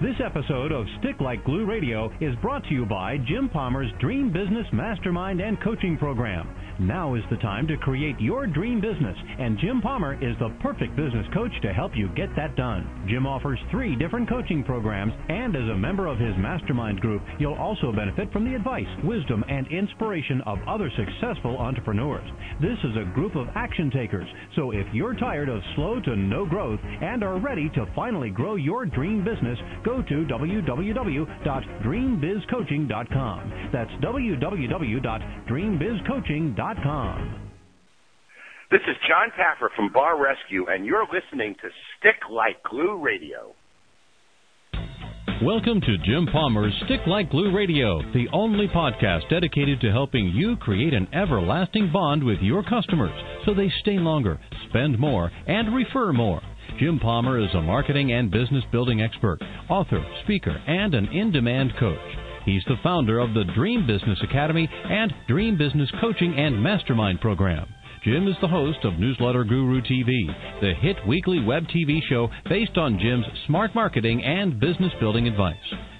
This episode of Stick Like Glue Radio is brought to you by Jim Palmer's Dream Business Mastermind and Coaching Program. Now is the time to create your dream business, and Jim Palmer is the perfect business coach to help you get that done. Jim offers three different coaching programs, and as a member of his mastermind group, you'll also benefit from the advice, wisdom, and inspiration of other successful entrepreneurs. This is a group of action takers, so if you're tired of slow to no growth and are ready to finally grow your dream business, go to www.dreambizcoaching.com. That's www.dreambizcoaching.com. This is Jon Taffer from Bar Rescue, and you're listening to Stick Like Glue Radio. Welcome to Jim Palmer's Stick Like Glue Radio, the only podcast dedicated to helping you create an everlasting bond with your customers so they stay longer, spend more, and refer more. Jim Palmer is a marketing and business building expert, author, speaker, and an in demand coach. He's the founder of the Dream Business Academy and Dream Business Coaching and Mastermind Program. Jim is the host of Newsletter Guru TV, the hit weekly web TV show based on Jim's smart marketing and business building advice.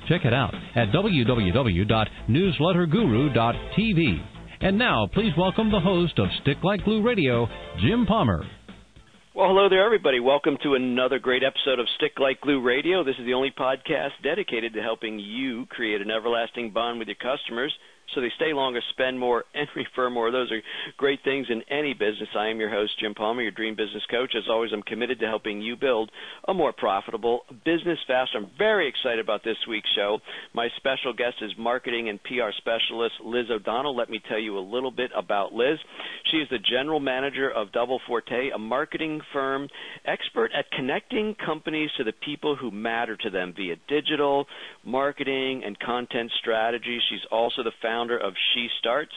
Check it out at www.newsletterguru.tv. And now, please welcome the host of Stick Like Glue Radio, Jim Palmer. Well, hello there, everybody. Welcome to another great episode of Stick Like Glue Radio. This is the only podcast dedicated to helping you create an everlasting bond with your customers so they stay longer, spend more, and refer more. Those are great things in any business. I am your host, Jim Palmer, your dream business coach. As always, I'm committed to helping you build a more profitable business faster. I'm very excited about this week's show. My special guest is marketing and PR specialist Liz O'Donnell. Let me tell you a little bit about Liz. She is the general manager of Double Forte, a marketing firm expert at connecting companies to the people who matter to them via digital, marketing, and content strategy. She's also the founder founder of She Starts,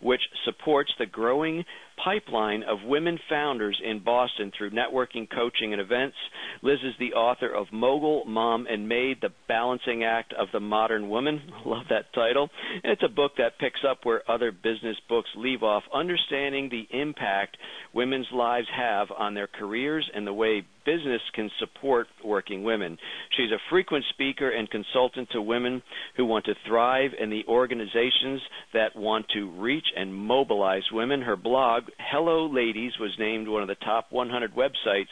which supports the growing pipeline of women founders in Boston through networking, coaching, and events. Liz is the author of Mogul, Mom, and Maid, The Balancing Act of the Modern Woman. Love that title. And it's a book that picks up where other business books leave off, understanding the impact women's lives have on their careers and the way business can support working women. She's a frequent speaker and consultant to women who want to thrive and the organizations that want to reach and mobilize women. Her blog, Hello Ladies was named one of the top 100 websites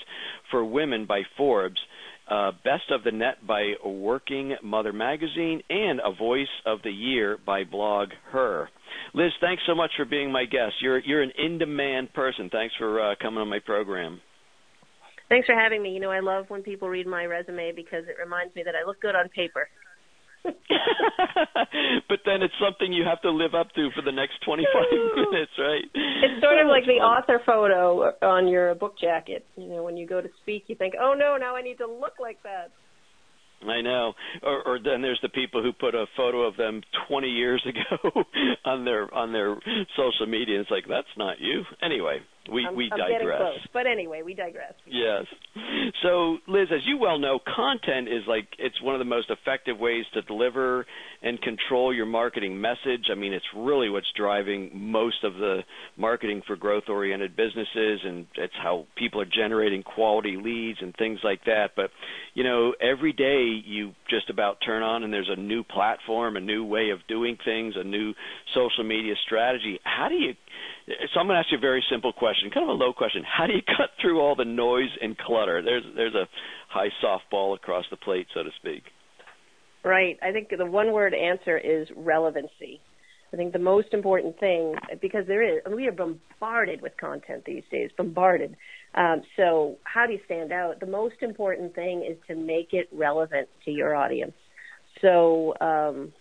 for women by Forbes. Uh, Best of the Net by Working Mother Magazine, and a Voice of the Year by Blog Her. Liz, thanks so much for being my guest. You're you're an in-demand person. Thanks for uh, coming on my program. Thanks for having me. You know, I love when people read my resume because it reminds me that I look good on paper. but then it's something you have to live up to for the next 25 minutes, right? It's sort of like the author photo on your book jacket. You know, when you go to speak, you think, "Oh no, now I need to look like that." I know. Or, or then there's the people who put a photo of them 20 years ago on their on their social media. And it's like that's not you. Anyway, we I'm, we I'm digress. But anyway, we digress. Yes. So, Liz, as you well know, content is like it's one of the most effective ways to deliver and control your marketing message. I mean, it's really what's driving most of the marketing for growth-oriented businesses, and it's how people are generating quality leads and things like that. But you know, every day you just about turn on and there's a new platform, a new way of doing things, a new social media strategy. How do you so I'm going to ask you a very simple question, kind of a low question. How do you cut through all the noise and clutter? There's there's a high softball across the plate, so to speak. Right. I think the one word answer is relevancy. I think the most important thing, because there is, we are bombarded with content these days, bombarded. Um, so how do you stand out? The most important thing is to make it relevant to your audience. So um,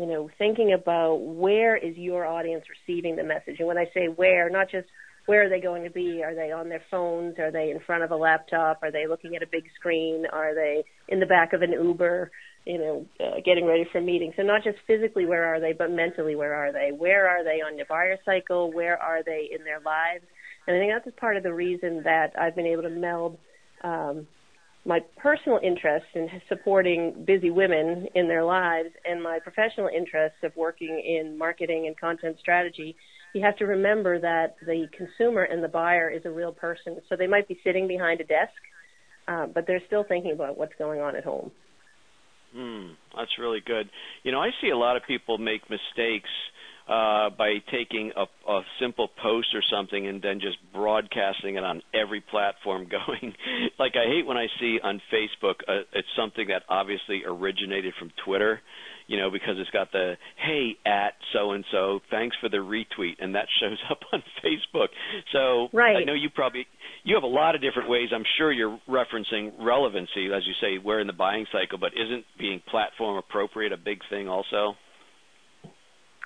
you know, thinking about where is your audience receiving the message. And when I say where, not just where are they going to be? Are they on their phones? Are they in front of a laptop? Are they looking at a big screen? Are they in the back of an Uber, you know, uh, getting ready for meetings? So not just physically where are they, but mentally where are they? Where are they on the buyer cycle? Where are they in their lives? And I think that's part of the reason that I've been able to meld um, my personal interest in supporting busy women in their lives and my professional interests of working in marketing and content strategy, you have to remember that the consumer and the buyer is a real person. So they might be sitting behind a desk uh, but they're still thinking about what's going on at home. Hmm, that's really good. You know, I see a lot of people make mistakes by taking a, a simple post or something and then just broadcasting it on every platform going. like I hate when I see on Facebook uh, it's something that obviously originated from Twitter, you know, because it's got the hey at so and so, thanks for the retweet, and that shows up on Facebook. So right. I know you probably you have a lot of different ways. I'm sure you're referencing relevancy, as you say, we're in the buying cycle, but isn't being platform appropriate a big thing also?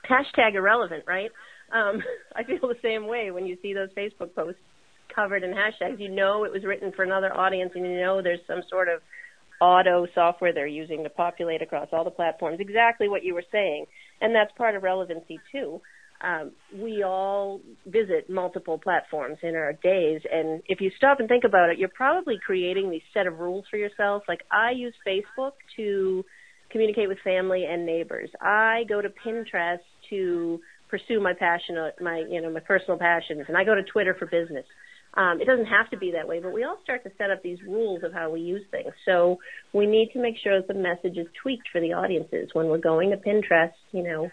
Hashtag irrelevant, right? Um, I feel the same way when you see those Facebook posts covered in hashtags. You know it was written for another audience, and you know there's some sort of auto software they're using to populate across all the platforms. Exactly what you were saying, and that's part of relevancy too. Um, we all visit multiple platforms in our days, and if you stop and think about it, you're probably creating these set of rules for yourself. Like I use Facebook to communicate with family and neighbors. I go to Pinterest to pursue my passion, uh, my you know my personal passions, and I go to Twitter for business. Um, it doesn't have to be that way, but we all start to set up these rules of how we use things. So we need to make sure that the message is tweaked for the audiences. When we're going to Pinterest, you know,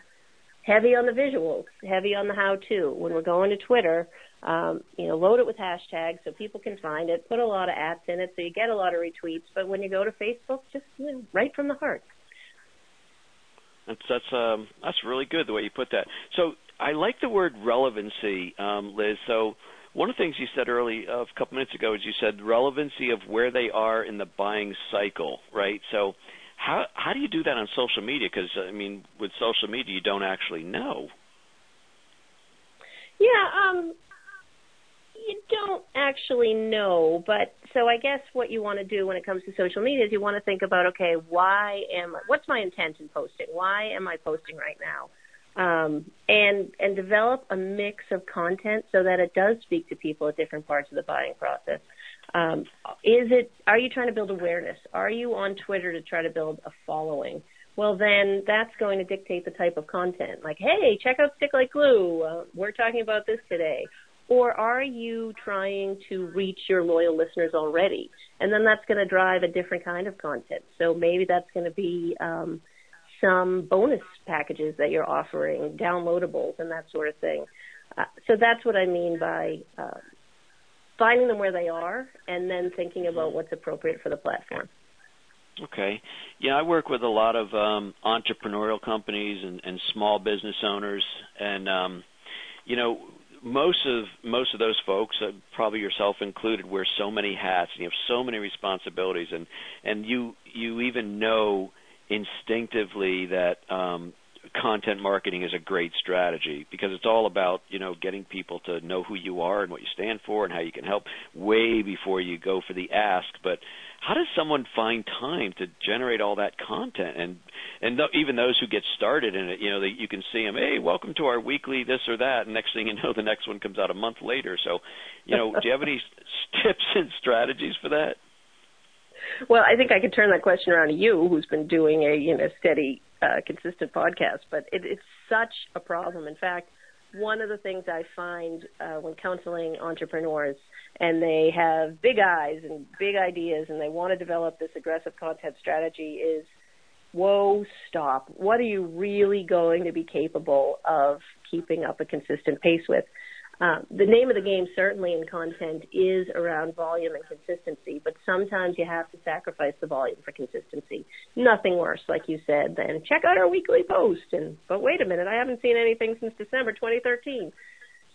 heavy on the visuals, heavy on the how-to. When we're going to Twitter, um, you know, load it with hashtags so people can find it. Put a lot of ads in it so you get a lot of retweets. But when you go to Facebook, just you know, right from the heart. Um, that's really good the way you put that. So I like the word relevancy, um, Liz. So one of the things you said early uh, a couple minutes ago is you said relevancy of where they are in the buying cycle, right? So how how do you do that on social media? Because I mean, with social media, you don't actually know. Yeah, um, you don't actually know, but so I guess what you want to do when it comes to social media is you want to think about okay, why am I, what's my intent in posting? Why am I posting right now? Um, and and develop a mix of content so that it does speak to people at different parts of the buying process. Um, is it? Are you trying to build awareness? Are you on Twitter to try to build a following? Well, then that's going to dictate the type of content. Like, hey, check out Stick Like Glue. Uh, we're talking about this today or are you trying to reach your loyal listeners already? And then that's going to drive a different kind of content. So maybe that's going to be um, some bonus packages that you're offering, downloadables, and that sort of thing. Uh, so that's what I mean by uh, finding them where they are and then thinking about what's appropriate for the platform. Okay. Yeah, I work with a lot of um, entrepreneurial companies and, and small business owners, and um, you know, most of most of those folks, uh, probably yourself included, wear so many hats and you have so many responsibilities, and and you you even know instinctively that um, content marketing is a great strategy because it's all about you know getting people to know who you are and what you stand for and how you can help way before you go for the ask. But how does someone find time to generate all that content and and th- even those who get started in it you know they, you can see them hey welcome to our weekly this or that. And next thing you know the next one comes out a month later. So you know do you have any tips and strategies for that? Well, I think I could turn that question around to you, who's been doing a you know steady uh, consistent podcast, but it, it's such a problem. In fact, one of the things I find uh, when counseling entrepreneurs and they have big eyes and big ideas and they want to develop this aggressive content strategy is, whoa, stop. What are you really going to be capable of keeping up a consistent pace with? Uh, the name of the game certainly in content is around volume and consistency, but sometimes you have to sacrifice the volume for consistency. Nothing worse, like you said, than check out our weekly post and but wait a minute, I haven't seen anything since December 2013.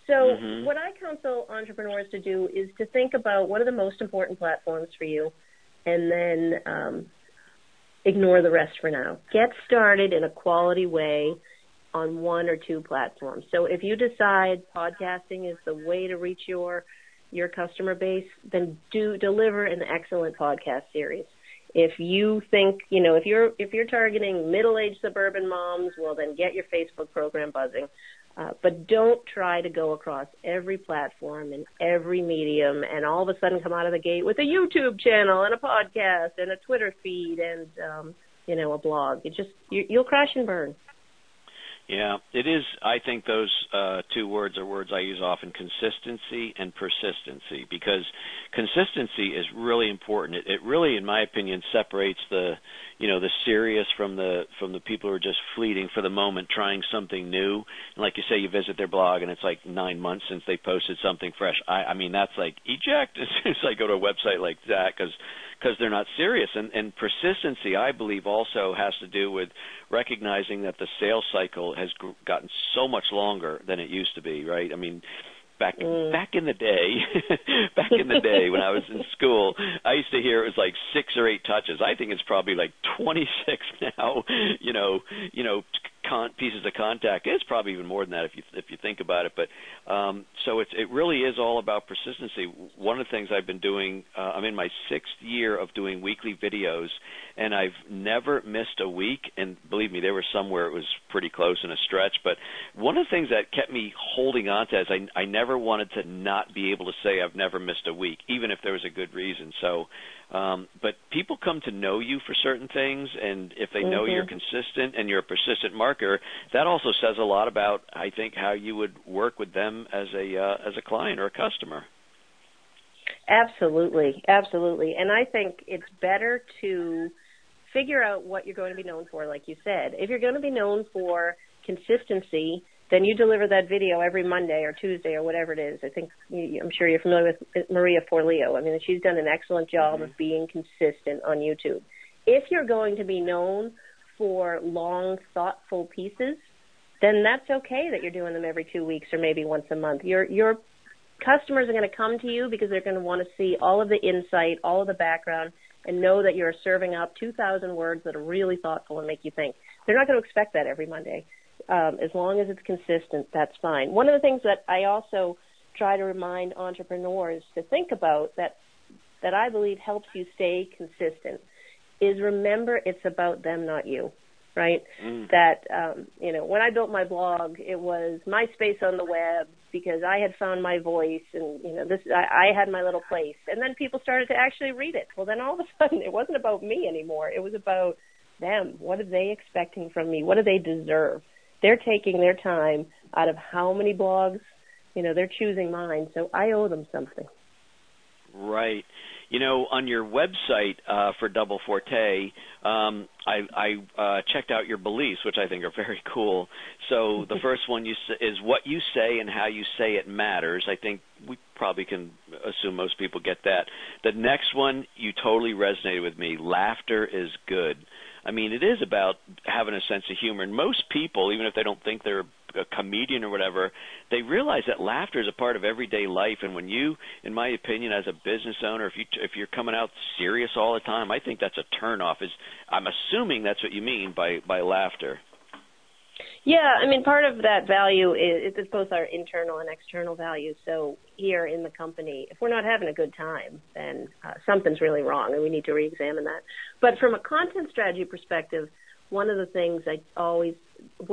So mm-hmm. what I counsel entrepreneurs to do is to think about what are the most important platforms for you, and then um, ignore the rest for now. Get started in a quality way on one or two platforms. So if you decide podcasting is the way to reach your your customer base, then do deliver an excellent podcast series. If you think, you know, if you're if you're targeting middle-aged suburban moms, well then get your Facebook program buzzing. Uh, but don't try to go across every platform and every medium and all of a sudden come out of the gate with a YouTube channel and a podcast and a Twitter feed and um, you know a blog. It just you, you'll crash and burn. Yeah, it is. I think those uh, two words are words I use often: consistency and persistency. Because consistency is really important. It, it really, in my opinion, separates the, you know, the serious from the from the people who are just fleeting for the moment, trying something new. And like you say, you visit their blog, and it's like nine months since they posted something fresh. I, I mean, that's like eject as soon as I go to a website like that because because they're not serious. And, and persistency, I believe, also has to do with recognizing that the sales cycle has gr- gotten so much longer than it used to be. Right? I mean, back mm. back in the day back in the day when I was in school I used to hear it was like six or eight touches I think it's probably like 26 now you know you know con- pieces of contact. It's probably even more than that if you if you think about it. But um, so it's it really is all about persistency. One of the things I've been doing, uh, I'm in my sixth year of doing weekly videos, and I've never missed a week. And believe me, there were some where it was pretty close in a stretch. But one of the things that kept me holding on to is I I never wanted to not be able to say I've never missed a week, even if there was a good reason. So um, but people come to know you for certain things, and if they mm-hmm. know you're mm-hmm. consistent and you're a persistent marketer, that also says a lot about, I think, how you would work with them as a uh, as a client or a customer. Absolutely, absolutely, and I think it's better to figure out what you're going to be known for, like you said. If you're going to be known for consistency, then you deliver that video every Monday or Tuesday or whatever it is. I think I'm sure you're familiar with Maria Forleo. I mean, she's done an excellent job mm-hmm. of being consistent on YouTube. If you're going to be known for long, thoughtful pieces, then that's okay that you're doing them every two weeks or maybe once a month. Your your customers are going to come to you because they're going to want to see all of the insight, all of the background, and know that you're serving up 2,000 words that are really thoughtful and make you think. They're not going to expect that every Monday um, as long as it's consistent, that's fine. One of the things that I also try to remind entrepreneurs to think about that that I believe helps you stay consistent is remember it's about them, not you. Right? Mm. That um, you know, when I built my blog, it was my space on the web because I had found my voice and you know this I, I had my little place. And then people started to actually read it. Well, then all of a sudden, it wasn't about me anymore. It was about them. What are they expecting from me? What do they deserve? They're taking their time out of how many blogs, you know, they're choosing mine, so I owe them something. Right. You know, on your website uh, for Double Forte, um, I, I uh, checked out your beliefs, which I think are very cool. So the first one you say, is what you say and how you say it matters. I think we probably can assume most people get that. The next one you totally resonated with me. Laughter is good. I mean, it is about having a sense of humor. And most people, even if they don't think they're a comedian or whatever, they realize that laughter is a part of everyday life. And when you, in my opinion, as a business owner, if you if you're coming out serious all the time, I think that's a turnoff. Is I'm assuming that's what you mean by by laughter. Yeah, I mean, part of that value is it's both our internal and external values. So here in the company, if we're not having a good time, then uh, something's really wrong, and we need to re-examine that. But from a content strategy perspective, one of the things I always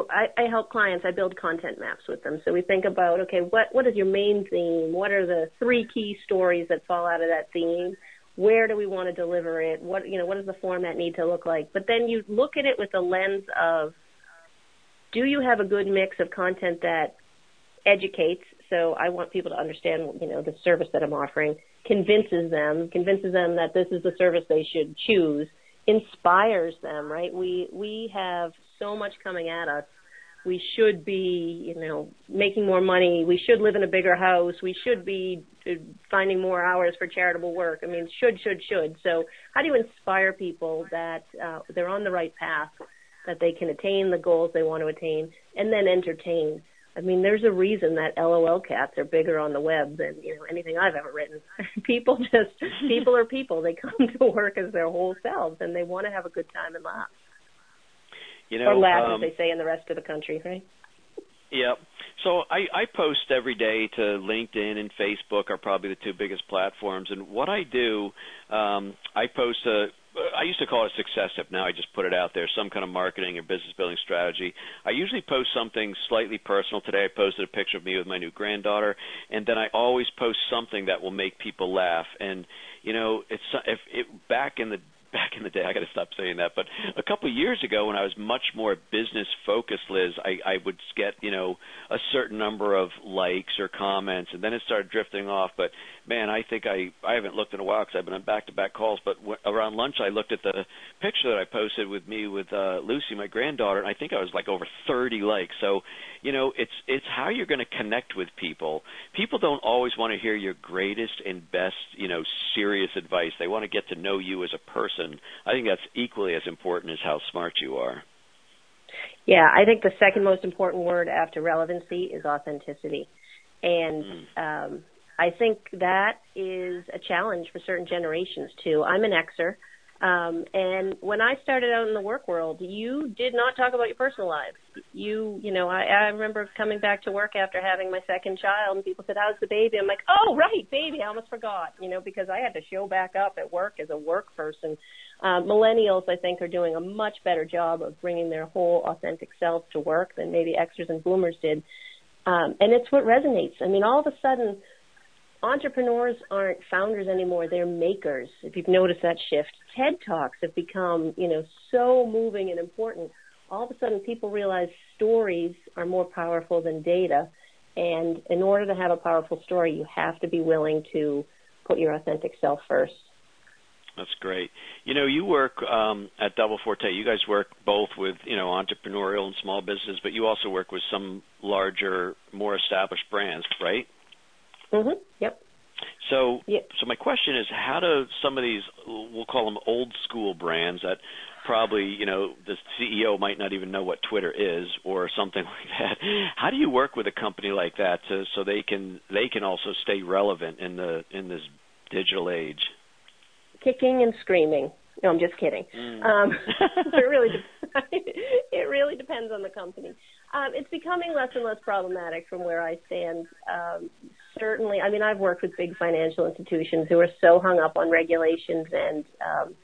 I, I help clients. I build content maps with them. So we think about okay, what what is your main theme? What are the three key stories that fall out of that theme? Where do we want to deliver it? What you know, what does the format need to look like? But then you look at it with the lens of do you have a good mix of content that educates? So I want people to understand, you know, the service that I'm offering, convinces them, convinces them that this is the service they should choose, inspires them, right? We we have so much coming at us. We should be, you know, making more money. We should live in a bigger house. We should be uh, finding more hours for charitable work. I mean, should, should, should. So, how do you inspire people that uh, they're on the right path that they can attain the goals they want to attain, and then entertain. I mean, there's a reason that LOL cats are bigger on the web than you know anything I've ever written. people just people are people. They come to work as their whole selves, and they want to have a good time and laugh. You know, or laugh, um, as they say in the rest of the country, right? Yep. So I, I post every day to LinkedIn and Facebook are probably the two biggest platforms. And what I do, um, I post a Uh, I used to call it a success tip. Now I just put it out there, some kind of marketing or business building strategy. I usually post something slightly personal. Today I posted a picture of me with my new granddaughter, and then I always post something that will make people laugh. And you know, it's if it back in the back in the day. I got to stop saying that. But a couple of years ago, when I was much more business focused, Liz, I, I would get you know a certain number of likes or comments, and then it started drifting off. But man, I think I I haven't looked in a while because I've been on back to back calls. But w- around lunch, I looked at the picture that I posted with me with uh, Lucy, my granddaughter, and I think I was like over 30 likes. So you know, it's it's how you're going to connect with people. People don't always want to hear your greatest and best, you know, serious advice. They want to get to know you as a person. I think that's equally as important as how smart you are. Yeah, I think the second most important word after relevancy is authenticity. And mm. um, I think that is a challenge for certain generations too. I'm an Xer. Um, and when I started out in the work world, you did not talk about your personal life. You, you know, I, I remember coming back to work after having my second child, and people said, "How's the baby?" I'm like, "Oh, right, baby. I almost forgot." You know, because I had to show back up at work as a work person. Uh, millennials, I think, are doing a much better job of bringing their whole authentic selves to work than maybe Xers and Boomers did. Um, and it's what resonates. I mean, all of a sudden, entrepreneurs aren't founders anymore they're makers if you've noticed that shift ted talks have become you know so moving and important all of a sudden people realize stories are more powerful than data and in order to have a powerful story you have to be willing to put your authentic self first that's great. You know, you work um, at Double Forte. You guys work both with you know entrepreneurial and small business, but you also work with some larger, more established brands, right? Mhm. Yep. So, yep. so my question is, how do some of these, we'll call them old school brands that probably, you know, the CEO might not even know what Twitter is or something like that. How do you work with a company like that to, so they can they can also stay relevant in the in this digital age? Kicking and screaming. No, I'm just kidding. Mm. Um, it really it really depends on the company. Um, it's becoming less and less problematic from where I stand. Um, certainly, I mean, I've worked with big financial institutions who are so hung up on regulations and, um,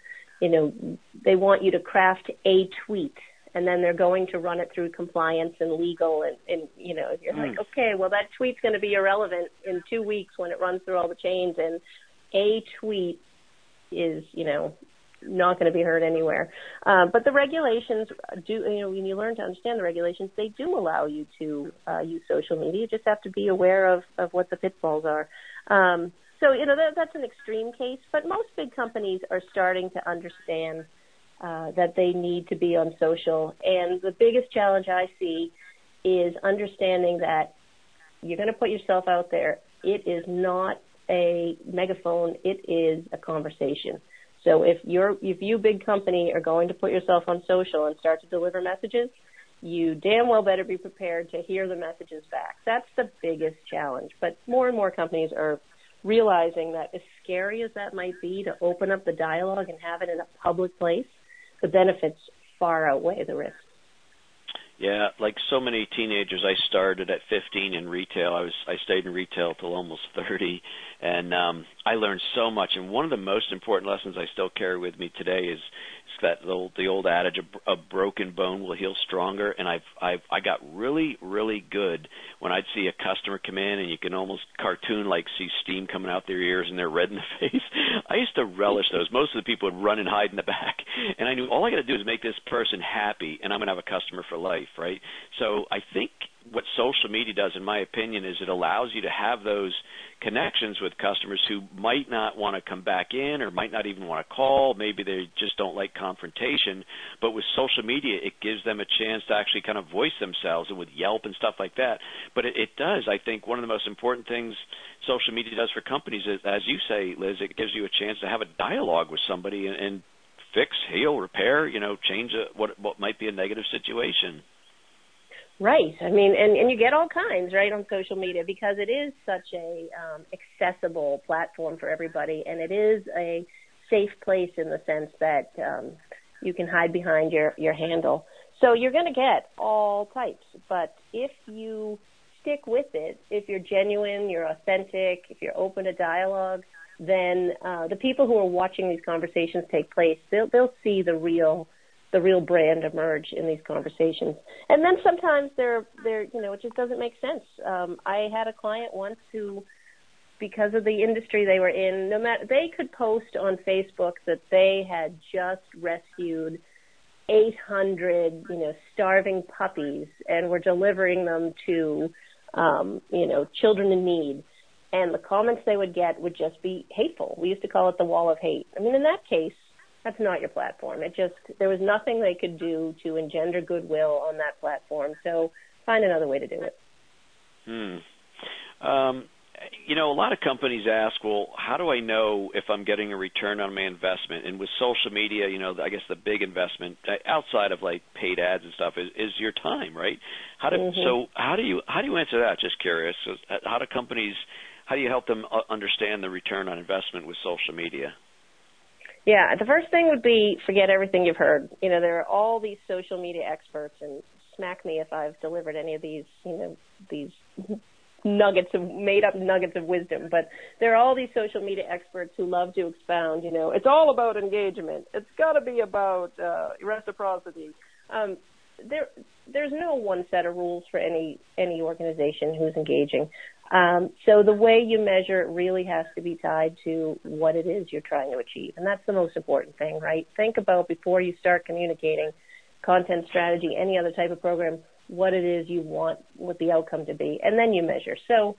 you know, they want you to craft a tweet and then they're going to run it through compliance and legal and, and you know, you're mm. like, okay, well that tweet's going to be irrelevant in two weeks when it runs through all the chains and a tweet is, you know, not going to be heard anywhere. Uh, but the regulations do, you know, when you learn to understand the regulations, they do allow you to uh, use social media. You just have to be aware of, of what the pitfalls are. Um, so, you know, that, that's an extreme case, but most big companies are starting to understand uh, that they need to be on social. And the biggest challenge I see is understanding that you're going to put yourself out there. It is not a megaphone, it is a conversation. So if you're if you big company are going to put yourself on social and start to deliver messages, you damn well better be prepared to hear the messages back. That's the biggest challenge. But more and more companies are realizing that as scary as that might be to open up the dialogue and have it in a public place, the benefits far outweigh the risks. Yeah, like so many teenagers, I started at 15 in retail. I was I stayed in retail till almost 30, and um, I learned so much. And one of the most important lessons I still carry with me today is, is that the old, the old adage: a, a broken bone will heal stronger. And I've I've I got really really good when I'd see a customer come in and you can almost cartoon like see steam coming out their ears and they're red in the face. I used to relish those. Most of the people would run and hide in the back, and I knew all I got to do is make this person happy, and I'm to have a customer for life, right? So I think what social media does, in my opinion, is it allows you to have those connections with customers who might not want to come back in or might not even want to call. Maybe they just don't like confrontation. But with social media, it gives them a chance to actually kind of voice themselves and with Yelp and stuff like that. But it, it does. I think one of the most important things social media does for companies is, as you say, Liz, it gives you a chance to have a dialogue with somebody and, and fix, heal, repair, you know, change a, what what might be a negative situation. Right. I mean, and and you get all kinds right on social media because it is such a um, accessible platform for everybody, and it is a safe place in the sense that um, you can hide behind your your handle. So you're going to get all types, but if you stick with it, if you're genuine, you're authentic, if you're open to dialogue, then uh, the people who are watching these conversations take place, they'll they'll see the real the real brand emerge in these conversations. And then sometimes they're they're you know it just doesn't make sense. Um, I had a client once who because of the industry they were in, no matter they could post on Facebook that they had just rescued 800, you know, starving puppies and were delivering them to, um, you know, children in need. And the comments they would get would just be hateful. We used to call it the wall of hate. I mean, in that case, that's not your platform. It just there was nothing they could do to engender goodwill on that platform. So find another way to do it. Hmm. Um, you know, a lot of companies ask, well, how do I know if I'm getting a return on my investment? And with social media, you know, I guess the big investment uh, outside of like paid ads and stuff is, is your time, right? How do mm-hmm. so? How do you how do you answer that? Just curious. How do companies? How do you help them uh, understand the return on investment with social media? Yeah, the first thing would be forget everything you've heard. You know, there are all these social media experts, and smack me if I've delivered any of these, you know, these nuggets of made up nuggets of wisdom. But there are all these social media experts who love to expound. You know, it's all about engagement. It's got to be about uh, reciprocity. Um, there, there's no one set of rules for any any organization who's engaging. Um, so the way you measure it really has to be tied to what it is you're trying to achieve, and that's the most important thing, right? Think about before you start communicating content strategy, any other type of program, what it is you want, what the outcome to be, and then you measure. So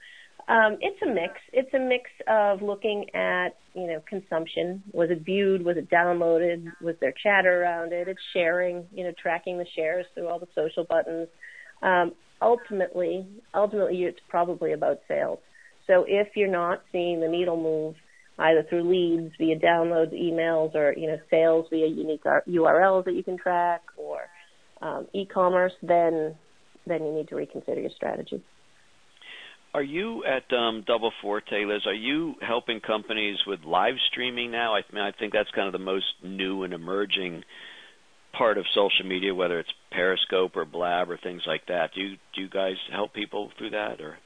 um, it's a mix. It's a mix of looking at, you know, consumption. Was it viewed? Was it downloaded? Was there chatter around it? It's sharing, you know, tracking the shares through all the social buttons. Um, ultimately, ultimately, it's probably about sales. So if you're not seeing the needle move either through leads via downloads, emails, or you know sales via unique URLs that you can track, or um, e-commerce, then then you need to reconsider your strategy. Are you at um, Double Forte, Liz? Are you helping companies with live streaming now? I think that's kind of the most new and emerging part of social media, whether it's Periscope or Blab or things like that. Do you do you guys help people through that or?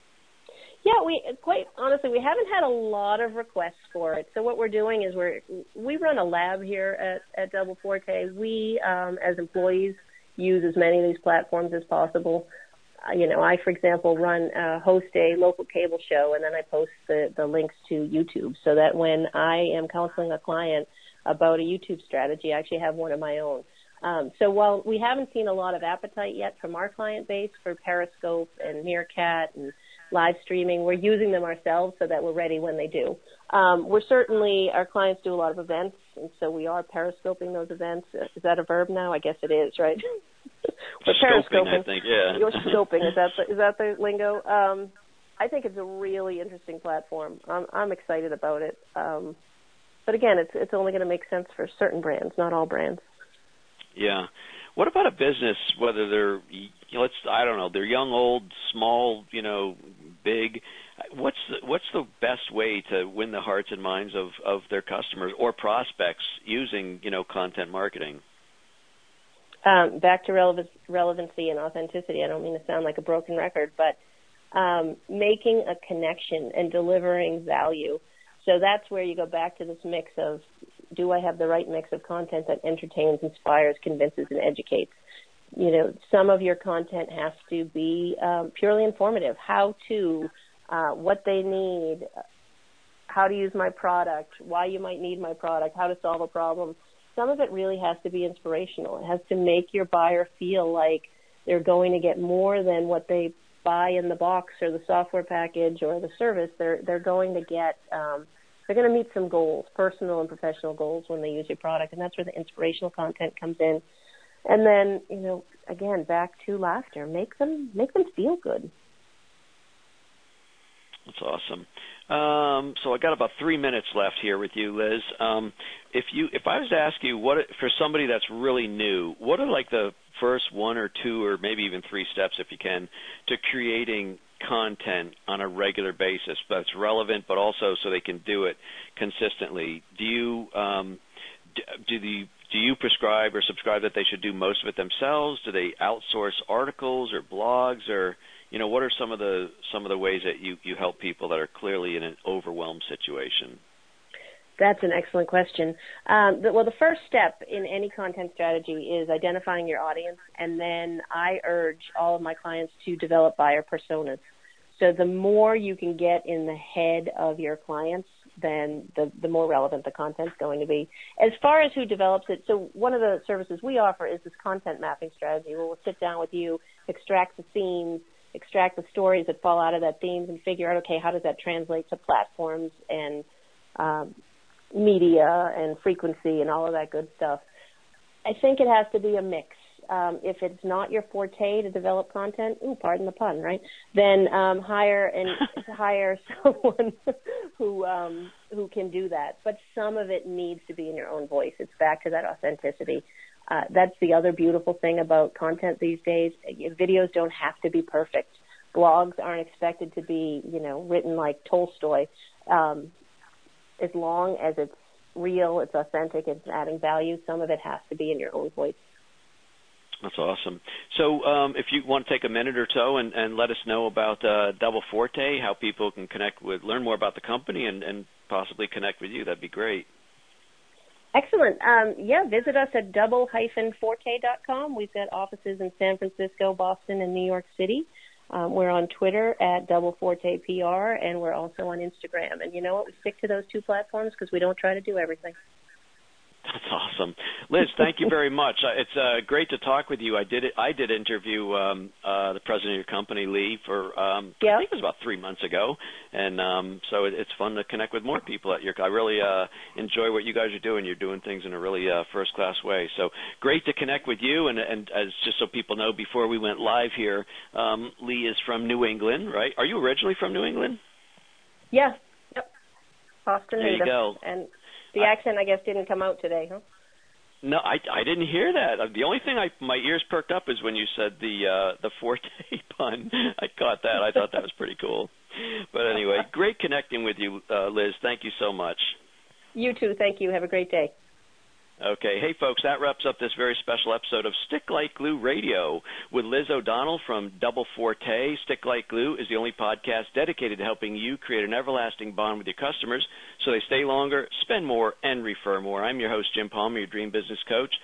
Yeah, we quite honestly we haven't had a lot of requests for it. So what we're doing is we're we run a lab here at at Forte. We um, as employees use as many of these platforms as possible. Uh, you know, I for example run uh, host a local cable show and then I post the the links to YouTube so that when I am counseling a client about a YouTube strategy, I actually have one of my own. Um, so while we haven't seen a lot of appetite yet from our client base for Periscope and Meerkat and live streaming, we're using them ourselves so that we're ready when they do. Um, we're certainly our clients do a lot of events, and so we are periscoping those events. Is that a verb now? I guess it is, right? we're periscoping. I think, yeah. You're scoping. Is that the, is that the lingo? Um, I think it's a really interesting platform. I'm, I'm excited about it. Um, but again, it's it's only going to make sense for certain brands, not all brands. Yeah. What about a business, whether they're let's I don't know, they're young, old, small, you know, big. What's the, what's the best way to win the hearts and minds of of their customers or prospects using you know content marketing? Um, back to relevance, relevancy and authenticity. I don't mean to sound like a broken record, but um, making a connection and delivering value. So that's where you go back to this mix of do I have the right mix of content that entertains, inspires, convinces, and educates? You know, some of your content has to be um, purely informative. How to, uh, what they need, how to use my product, why you might need my product, how to solve a problem. Some of it really has to be inspirational. It has to make your buyer feel like they're going to get more than what they buy in the box or the software package or the service. They're they're going to get um, they're going to meet some goals, personal and professional goals when they use your product, and that's where the inspirational content comes in. And then, you know, again, back to laughter. Make them make them feel good. That's awesome. Um, so I got about three minutes left here with you, Liz. Um, if you, if I was to ask you, what for somebody that's really new, what are like the first one or two, or maybe even three steps, if you can, to creating content on a regular basis that's relevant, but also so they can do it consistently. Do you um, do the do you prescribe or subscribe that they should do most of it themselves? Do they outsource articles or blogs or you know what are some of the some of the ways that you you help people that are clearly in an overwhelmed situation? That's an excellent question. Um, well, the first step in any content strategy is identifying your audience, and then I urge all of my clients to develop buyer personas. So the more you can get in the head of your clients, then the, the more relevant the content's going to be. As far as who develops it, so one of the services we offer is this content mapping strategy where we'll sit down with you, extract the themes, extract the stories that fall out of that themes and figure out, okay, how does that translate to platforms and um, media and frequency and all of that good stuff. I think it has to be a mix. Um, if it's not your forte to develop content, ooh, pardon the pun, right? Then um, hire and hire someone who um, who can do that. But some of it needs to be in your own voice. It's back to that authenticity. Uh, that's the other beautiful thing about content these days. Videos don't have to be perfect. Blogs aren't expected to be, you know, written like Tolstoy. Um, as long as it's real, it's authentic, it's adding value, some of it has to be in your own voice. That's awesome. So, um, if you want to take a minute or so and, let us know about uh, Double Forte, how people can connect with, learn more about the company, and, possibly connect with you, that'd be great. Excellent. Um, yeah, visit us at double-forte.com. We've got offices in San Francisco, Boston, and New York City. Um, we're on Twitter at Double Forte PR, and we're also on Instagram. And you know what? We stick to those two platforms because we don't try to do everything. That's awesome, Liz. Thank you very much. Uh, it's uh, great to talk with you. I did I did interview um, uh, the president of your company, Lee, for um, yep. I think it was about three months ago, and um, so it, it's fun to connect with more people at your. I really uh, enjoy what you guys are doing. You're doing things in a really uh, first class way. So great to connect with you. And and as just so people know, before we went live here, um, Lee is from New England, right? Are you originally from New England? Yeah. Yep. Boston. There you go. And the accent, I guess, didn't come out today, huh? No, I I didn't hear that. The only thing I my ears perked up is when you said the uh the forte pun. I caught that. I thought that was pretty cool. But anyway, great connecting with you, uh, Liz. Thank you so much. You too. Thank you. Have a great day. Okay. Hey, folks, that wraps up this very special episode of Stick Like Glue Radio with Liz O'Donnell from Double Forte. Stick Like Glue is the only podcast dedicated to helping you create an everlasting bond with your customers so they stay longer, spend more, and refer more. I'm your host, Jim Palmer, your dream business coach.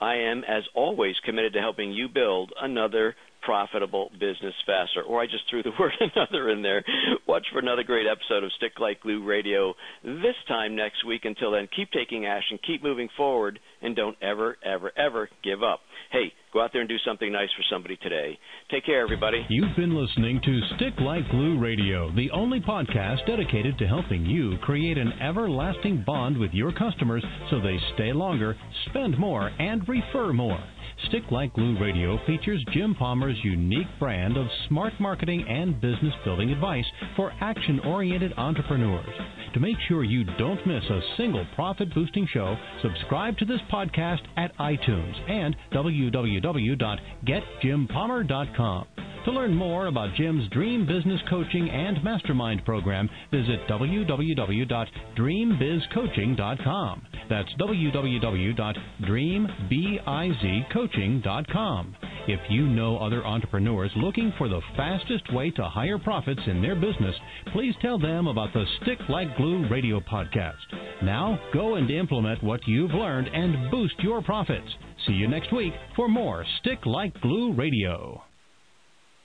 I am, as always, committed to helping you build another profitable business faster. Or I just threw the word another in there. Watch for another great episode of Stick Like Glue Radio this time next week. Until then, keep taking action, keep moving forward, and don't ever, ever, ever give up. Hey, go out there and do something nice for somebody today. Take care, everybody. You've been listening to Stick Like Glue Radio, the only podcast dedicated to helping you create an everlasting bond with your customers so they stay longer, spend more, and refer more. Stick Like Glue Radio features Jim Palmer's unique brand of smart marketing and business building advice for action oriented entrepreneurs. To make sure you don't miss a single profit boosting show, subscribe to this podcast at iTunes and www.getjimpalmer.com. To learn more about Jim's Dream Business Coaching and Mastermind program, visit www.dreambizcoaching.com. That's www.dreambizcoaching.com. If you know other entrepreneurs looking for the fastest way to higher profits in their business, please tell them about the Stick Like Glue radio podcast. Now, go and implement what you've learned and boost your profits. See you next week for more Stick Like Glue Radio.